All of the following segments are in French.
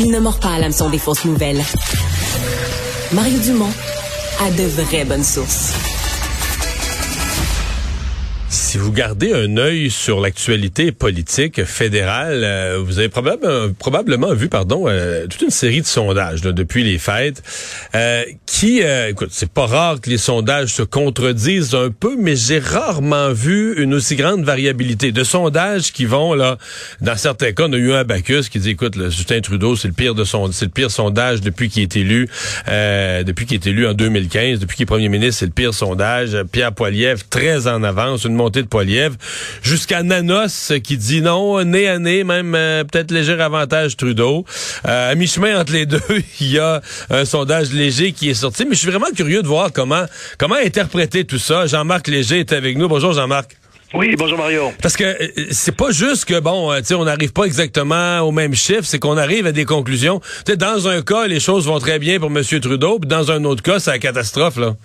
Il ne mord pas à l'hameçon des fausses nouvelles. Mario Dumont a de vraies bonnes sources. Si vous gardez un œil sur l'actualité politique fédérale, euh, vous avez probablement, probablement vu, pardon, euh, toute une série de sondages depuis les fêtes, euh, qui, écoute, c'est pas rare que les sondages se contredisent un peu, mais j'ai rarement vu une aussi grande variabilité de sondages qui vont là, dans certains cas, on a eu un Bacchus qui dit, écoute, le Justin Trudeau, c'est le pire de son, c'est le pire sondage depuis qu'il est élu, depuis qu'il est élu en 2015, depuis qu'il est premier ministre, c'est le pire sondage. Pierre Poilievre, très en avance, une montée de Poilievre, jusqu'à Nanos qui dit non, nez à nez, même euh, peut-être léger avantage Trudeau. Euh, à mi-chemin entre les deux, il y a un sondage léger qui est sorti, mais je suis vraiment curieux de voir comment comment interpréter tout ça. Jean-Marc Léger est avec nous. Bonjour Jean-Marc. Oui, bonjour Mario. Parce que euh, c'est pas juste que bon, tu sais, on n'arrive pas exactement au même chiffre, c'est qu'on arrive à des conclusions. Tu sais, dans un cas, les choses vont très bien pour M. Trudeau, puis dans un autre cas, c'est la catastrophe là.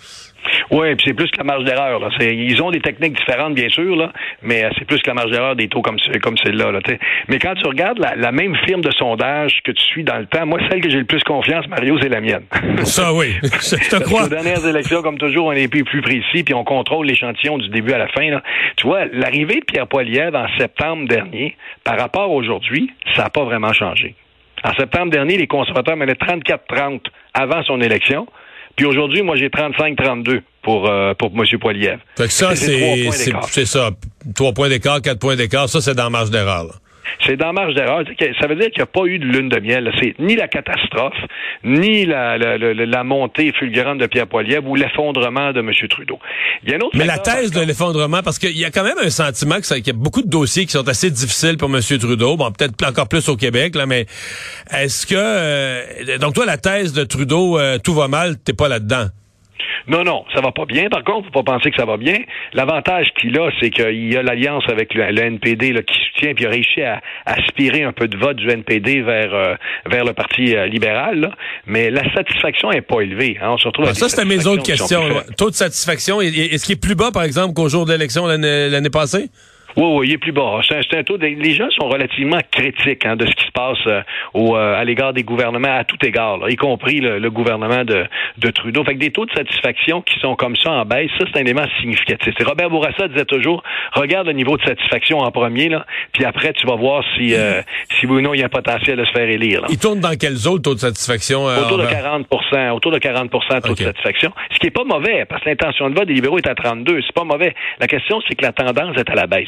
Oui, puis c'est plus que la marge d'erreur. Là. Ils ont des techniques différentes, bien sûr, là, mais euh, c'est plus que la marge d'erreur des taux comme, comme celle-là. Là, mais quand tu regardes la, même firme de sondage que tu suis dans le temps, moi, celle que j'ai le plus confiance, Mario, c'est la mienne. Ça, oui. Je te crois. Aux dernières élections, comme toujours, on est plus, plus précis, puis on contrôle l'échantillon du début à la fin. Là. Tu vois, l'arrivée de Pierre Poilievre en septembre dernier, par rapport à aujourd'hui, ça n'a pas vraiment changé. En septembre dernier, les conservateurs menaient 34-30 avant son élection. Puis aujourd'hui, moi, j'ai 35-32 pour, euh, pour M. Poiliev. Fait que ça, c'est, c'est ça. Trois points d'écart, quatre points d'écart. Ça, c'est dans la marge d'erreur. C'est dans marge d'erreur. Ça veut dire qu'il n'y a pas eu de lune de miel. C'est ni la catastrophe, ni la, la, la, montée fulgurante de Pierre Poilievre ou l'effondrement de M. Trudeau. Il y a Mais la thèse de l'effondrement, parce qu'il y a quand même un sentiment qu'il y a beaucoup de dossiers qui sont assez difficiles pour M. Trudeau. Bon, peut-être encore plus au Québec, là, mais est-ce que... Euh, donc toi, la thèse de Trudeau, euh, tout va mal, t'es pas là-dedans? Non, non, ça va pas bien. Par contre, faut pas penser que ça va bien. L'avantage qu'il a, c'est qu'il y a l'alliance avec le, NPD là, qui soutient, puis il a réussi à, aspirer un peu de vote du NPD vers euh, vers le Parti euh, libéral. Mais la satisfaction est pas élevée. Hein. On se retrouve. Ah, ça, c'était mes autres questions. Taux de satisfaction, est-ce qu'il est plus bas, par exemple, qu'au jour de l'élection l'année passée? Oui, oui, il est plus bas. C'est un, taux. les gens sont relativement critiques hein, de ce qui se passe euh, au, euh, à l'égard des gouvernements à tout égard, y compris le, gouvernement de, de, Trudeau. Fait que des taux de satisfaction qui sont comme ça en baisse, ça c'est un élément significatif. Robert Bourassa disait toujours regarde le niveau de satisfaction en premier, là, puis après tu vas voir si euh, si oui ou non il y a un potentiel de se faire élire. Il tourne dans quelle zone taux de satisfaction Autour de 40% autour de 40 de taux de satisfaction, ce qui est pas mauvais parce que l'intention de vote des libéraux est à 32, c'est pas mauvais. La question c'est que la tendance est à la baisse.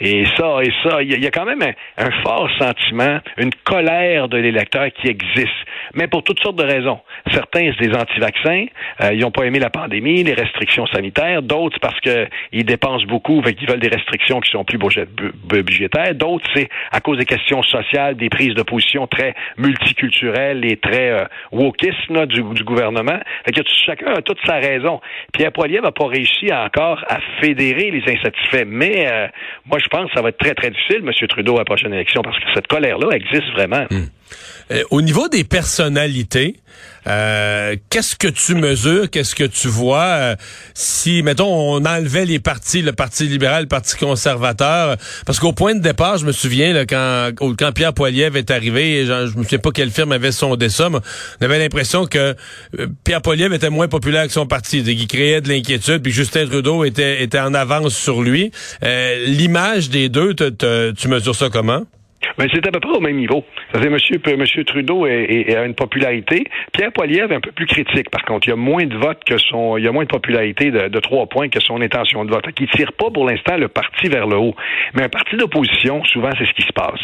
Et ça, et ça, il y, a quand même un, fort sentiment, une colère de l'électeur qui existe, mais pour toutes sortes de raisons. Certains, c'est des anti-vaccins, euh, ils n'ont pas aimé la pandémie, les restrictions sanitaires. D'autres, parce qu'ils dépensent beaucoup, fait qu'ils veulent des restrictions qui sont plus budgétaires. D'autres, c'est à cause des questions sociales, des prises de position très multiculturelles et très euh, wokisme du, gouvernement. Fait que chacun a toute sa raison. Pierre Poilievre n'a pas réussi encore à fédérer les insatisfaits, mais euh, moi, je pense que ça va être très, très difficile, M. Trudeau, à la prochaine élection, parce que cette colère-là existe vraiment. Hmm. Euh, au niveau des personnalités, euh, qu'est-ce que tu mesures, qu'est-ce que tu vois euh, si, mettons, on enlevait les partis, le Parti libéral, le Parti conservateur, parce qu'au point de départ, je me souviens là, quand, quand Pierre Poilievre est arrivé, je, je me souviens pas quelle firme avait sondé ça, mais on avait l'impression que Pierre Poilievre était moins populaire que son parti, il créait de l'inquiétude, puis Justin Trudeau était, était en avance sur lui. L'image des deux, tu mesures ça comment? Mais c'est à peu près au même niveau. Monsieur, Trudeau est, a une popularité. Pierre Poilievre est un peu plus critique, par contre. Il y a moins de votes que son, il y a moins de popularité de, trois points que son intention de vote. Qui tire pas pour l'instant le parti vers le haut. Mais un parti d'opposition, souvent, c'est ce qui se passe.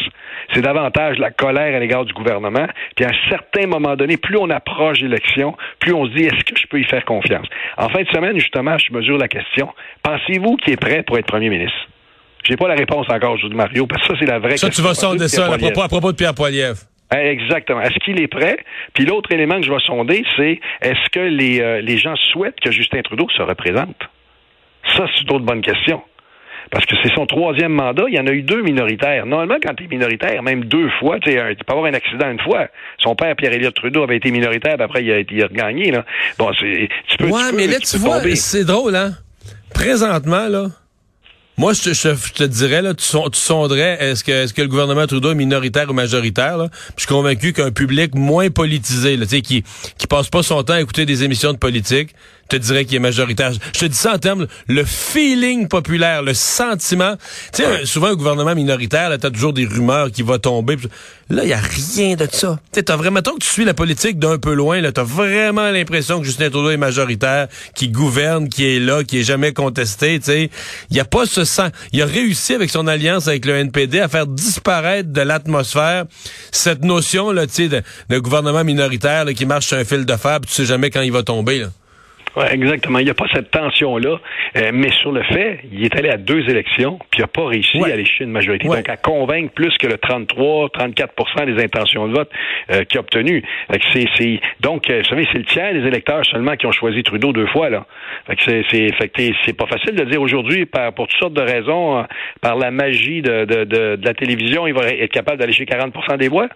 C'est davantage la colère à l'égard du gouvernement. Puis à un certain moment donné, plus on approche l'élection, plus on se dit, est-ce que je peux y faire confiance? En fin de semaine, justement, je mesure la question. Pensez-vous qu'il est prêt pour être premier ministre? J'ai pas la réponse encore, aujourd'hui, Mario, parce que ça, c'est la vraie ça, question. Ça, tu vas sonder ça à propos, à propos de Pierre Poilievre. Exactement. Est-ce qu'il est prêt? Puis l'autre élément que je vais sonder, c'est est-ce que les, euh, les gens souhaitent que Justin Trudeau se représente? Ça, c'est une autre bonne question. Parce que c'est son troisième mandat. Il y en a eu deux minoritaires. Normalement, quand tu es minoritaire, même deux fois, tu peux avoir un accident une fois. Son père, Pierre-Éliott Trudeau, avait été minoritaire, puis après, il a, il a gagné. Là. Bon, c'est, tu peux. Ouais, tu mais là, tu tu vois, c'est drôle, hein? Présentement, là, moi, je te, je, je te dirais, là, tu, son- tu sonderais, est-ce que, est-ce que le gouvernement Trudeau est minoritaire ou majoritaire, là? Puis Je suis convaincu qu'un public moins politisé, là, qui, qui passe pas son temps à écouter des émissions de politique, te dirais qu'il est majoritaire. Je te dis ça en termes, le feeling populaire, le sentiment. Tu sais, souvent, un gouvernement minoritaire, là, t'as toujours des rumeurs qui vont tomber. Là, il y a rien de ça. Tu sais, t'as vraiment, mettons que tu suis la politique d'un peu loin, là, t'as vraiment l'impression que Justin Trudeau est majoritaire, qui gouverne, qui est là, qui est jamais contesté, tu sais. Il y a pas ce sens. Il a réussi avec son alliance avec le NPD à faire disparaître de l'atmosphère cette notion, là, tu sais, de, de gouvernement minoritaire, là, qui marche sur un fil de fer, puis tu sais jamais quand il va tomber, là. Ouais, exactement. Il n'y a pas cette tension-là. Euh, mais sur le fait, il est allé à deux élections, puis il n'a pas réussi Ouais. à aller chercher une majorité. Ouais. Donc, à convaincre plus que le 33, 34% des intentions de vote euh, qu'il a obtenu. Fait que c'est, donc, euh, vous savez, c'est le tiers des électeurs seulement qui ont choisi Trudeau deux fois. Là. Fait que c'est, c'est, fait que t'es- c'est pas facile de dire aujourd'hui, par, pour toutes sortes de raisons, euh, par la magie de, de, de, de la télévision, il va être capable d'aller chez 40% des voix.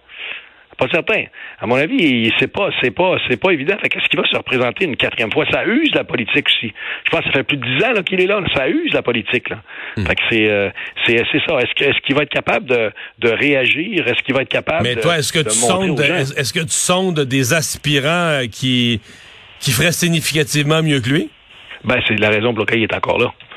Pas certain. À mon avis, c'est pas, c'est pas, c'est pas évident. Fait qu'est-ce qu'il va se représenter une quatrième fois? Ça use la politique aussi. Je pense que ça fait plus de dix ans qu'il est là. Ça use la politique. Là. Fait que c'est, euh, c'est, c'est ça. Est-ce, que, est-ce qu'il va être capable de, de réagir? Est-ce qu'il va être capable Mais toi, est-ce que de tu sondes, est-ce que tu sondes des aspirants euh, qui, qui feraient significativement mieux que lui? Ben, c'est la raison pour laquelle il est encore là.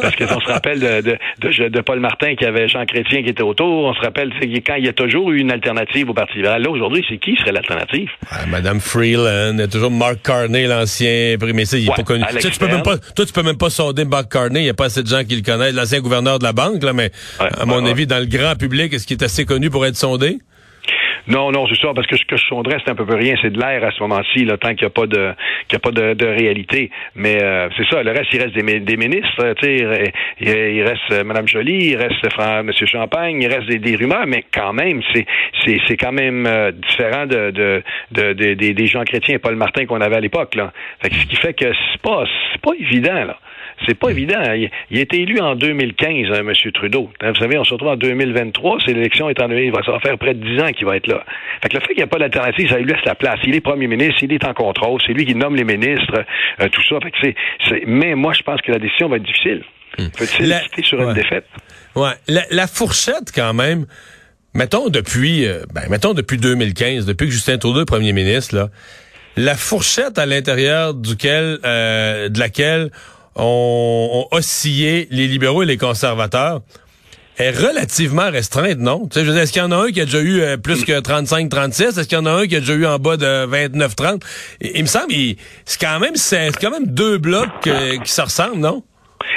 Parce que on se rappelle de, de, de, de Paul Martin qui avait Jean Chrétien qui était autour. On se rappelle quand il y a toujours eu une alternative au Parti libéral. Là, aujourd'hui, c'est qui serait l'alternative? Ah, Madame Freeland, il y a toujours Mark Carney, l'ancien premier ministre, il est Ouais, pas connu. Tu sais, tu peux même pas, toi, tu peux même pas sonder Mark Carney, il n'y a pas assez de gens qui le connaissent, l'ancien gouverneur de la banque, là, mais Ouais, à mon ouais, avis, dans le grand public, est-ce qu'il est assez connu pour être sondé? Non, non, c'est ça, parce que ce que je sonderais, c'est un peu peu rien, c'est de l'air à ce moment-ci, là, tant qu'il n'y a pas de qu'il a pas de, réalité. Mais euh, c'est ça, le reste, il reste des, des ministres, euh, tu sais, il, reste euh, Mme Joly, il reste M. Champagne, il reste des, rumeurs, mais quand même, c'est c'est quand même euh, différent de, de, de, de- des gens chrétiens et Paul Martin qu'on avait à l'époque, là. Fait que ce qui fait que c'est pas c'est pas évident, là. C'est pas évident. Il, il a été élu en 2015, hein, M. Trudeau. Hein, Vous savez, on se retrouve en 2023. C'est l'élection étant donné, il va ça va faire près de 10 ans qu'il va être là. Fait que le fait qu'il n'y a pas d'alternative, ça lui laisse la place. Il est premier ministre, il est en contrôle, c'est lui qui nomme les ministres, euh, tout ça. Fait que c'est, c'est- mais moi, je pense que la décision va être difficile. Peut-il La- rester sur ouais. une défaite? Ouais. La, la fourchette, quand même, mettons depuis, euh, ben, mettons depuis 2015, depuis que Justin Trudeau est premier ministre, là, la fourchette à l'intérieur duquel, euh, de laquelle ont, ont oscillé les libéraux et les conservateurs est relativement restreinte, non? Tu sais, je veux dire, est-ce qu'il y en a un qui a déjà eu euh, plus que 35-36? Est-ce qu'il y en a un qui a déjà eu en bas de 29-30? Il, il me semble, c'est quand même, c'est quand même deux blocs euh, qui se ressemblent, non?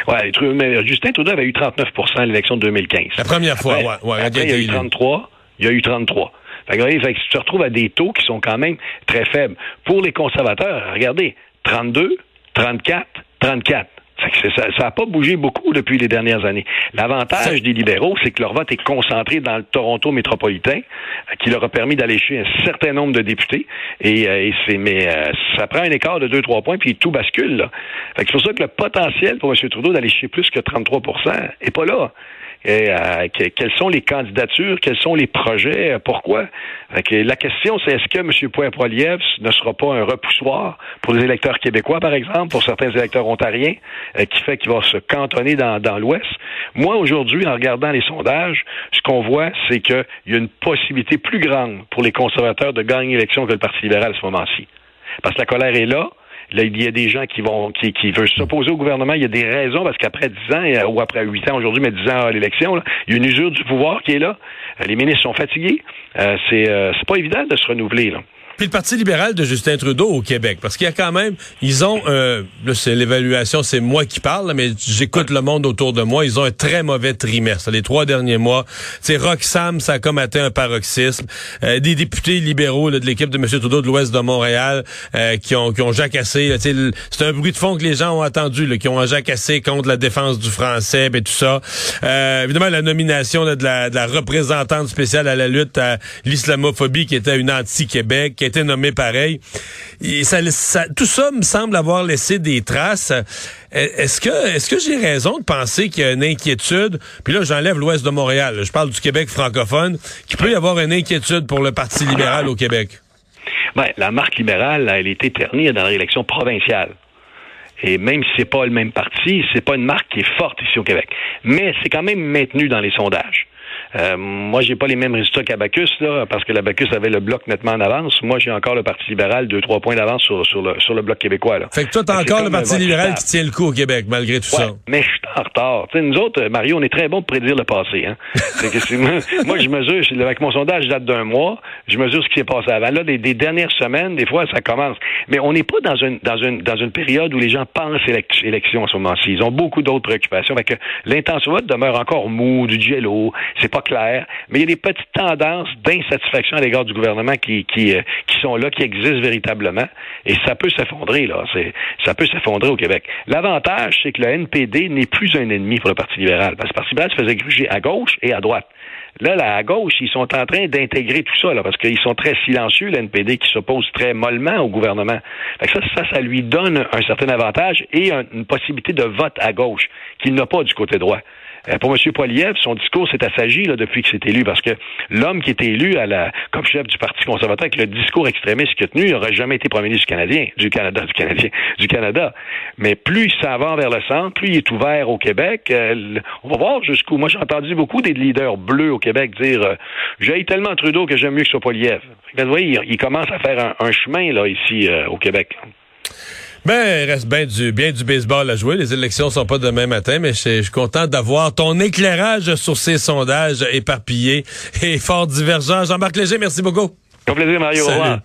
Ouais, mais Justin Trudeau avait eu 39 à l'élection de 2015. La première fois, Après- ouais, ouais. Après, il y a eu élu. 33. Il y a eu 33. Fait que, fait que tu te retrouves à des taux qui sont quand même très faibles. Pour les conservateurs, regardez, 32, 34, 34. Ça n'a pas bougé beaucoup depuis les dernières années. L'avantage des libéraux, c'est que leur vote est concentré dans le Toronto métropolitain, euh, qui leur a permis d'aller chez un certain nombre de députés. Et, euh, et c'est, mais euh, ça prend un écart de 2-3 points, puis tout bascule. Là. Fait que c'est pour ça que le potentiel pour M. Trudeau d'aller chez plus que 33% est pas là. Et, euh, que- quelles sont les candidatures, quels sont les projets, euh, pourquoi? La question, c'est est-ce que M. Poilievre ne sera pas un repoussoir pour les électeurs québécois, par exemple, pour certains électeurs ontariens, euh, qui fait qu'il va se cantonner dans, dans l'Ouest? Moi, aujourd'hui, en regardant les sondages, ce qu'on voit, c'est qu'il y a une possibilité plus grande pour les conservateurs de gagner l'élection que le Parti libéral à ce moment-ci. Parce que la colère est là. Là, il y a des gens qui vont qui, qui veulent s'opposer au gouvernement. Il y a des raisons parce qu'après 10 ans, euh, ou après 8 ans aujourd'hui, mais 10 ans à l'élection, il y a une usure du pouvoir qui est là. Euh, Les ministres sont fatigués. Euh, c'est euh, c'est pas évident de se renouveler. Puis le Parti libéral de Justin Trudeau au Québec, parce qu'il y a quand même, ils ont, euh, c'est l'évaluation, c'est moi qui parle, mais j'écoute le monde autour de moi, ils ont un très mauvais trimestre. Les trois derniers mois, c'est Roxham, ça a comme atteint un paroxysme. Euh, des députés libéraux de l'équipe de M. Trudeau de l'Ouest de Montréal euh, qui ont qui ont jacassé, c'est un bruit de fond que les gens ont entendu, là, qui ont jacassé contre la défense du français, et tout ça. Euh, évidemment, la nomination de, la, de la représentante spéciale à la lutte à l'islamophobie qui était une anti-Québec, été nommée pareil. Tout ça me semble avoir laissé des traces. Est-ce que est-ce que j'ai raison de penser qu'il y a une inquiétude? Puis là, j'enlève l'Ouest de Montréal. Je parle du Québec francophone, qu'il peut y avoir une inquiétude pour le Parti libéral au Québec? Ben, la marque libérale, elle est éternie dans l'élection provinciale. Et même si c'est pas le même parti, c'est pas une marque qui est forte ici au Québec. Mais c'est quand même maintenu dans les sondages. Euh, moi, j'ai pas les mêmes résultats qu'Abacus, là, parce que l'Abacus avait le bloc nettement en avance. Moi, j'ai encore le Parti libéral, deux, trois points d'avance sur, sur, le, sur le bloc québécois. Là. Fait que toi, t'as encore le Parti libéral qui tient le coup au Québec, malgré tout ça. Mais je suis en retard. sais, nous autres, Mario, on est très bon pour prédire le passé. Hein? que moi, je mesure, avec mon sondage date d'un mois, je mesure ce qui s'est passé avant. Là, des, dernières semaines, des fois, ça commence. Mais on n'est pas dans une, dans, une, dans une période où les gens pensent élection en ce moment-ci. Ils ont beaucoup d'autres préoccupations. Fait que l'intention demeure encore mou, du jello, c'est pas clair, mais il y a des petites tendances d'insatisfaction à l'égard du gouvernement qui, qui, euh, qui sont là, qui existent véritablement, et ça peut s'effondrer, là. Ça peut s'effondrer au Québec. L'avantage, c'est que le NPD n'est plus un ennemi pour le Parti libéral, parce que le Parti libéral se faisait gruger à gauche et à droite. Là, là, à gauche, ils sont en train d'intégrer tout ça, parce qu'ils sont très silencieux, le NPD, qui s'oppose très mollement au gouvernement. ça, ça, ça lui donne un certain avantage et une possibilité de vote à gauche qu'il n'a pas du côté droit. Euh, pour M. Poiliev, son discours s'est assagi là, depuis qu'il s'est élu, parce que l'homme qui était élu à la, comme chef du Parti conservateur avec le discours extrémiste qu'il a tenu, n'aurait jamais été premier ministre du Canadien, du Canada, du Canadien, du Canada. Mais plus il va vers le centre, plus il est ouvert au Québec. Euh, on va voir jusqu'où. Moi, j'ai entendu beaucoup des leaders bleus au Québec dire euh, J'ai tellement Trudeau que j'aime mieux que ce soit Poiliev. Vous voyez, il, commence à faire un, chemin là ici au Québec. Ben, il reste bien du, bien du baseball à jouer. Les élections sont pas demain matin, mais je suis content d'avoir ton éclairage sur ces sondages éparpillés et fort divergents. Jean-Marc Léger, merci beaucoup. Plaisir, Mario. Au revoir.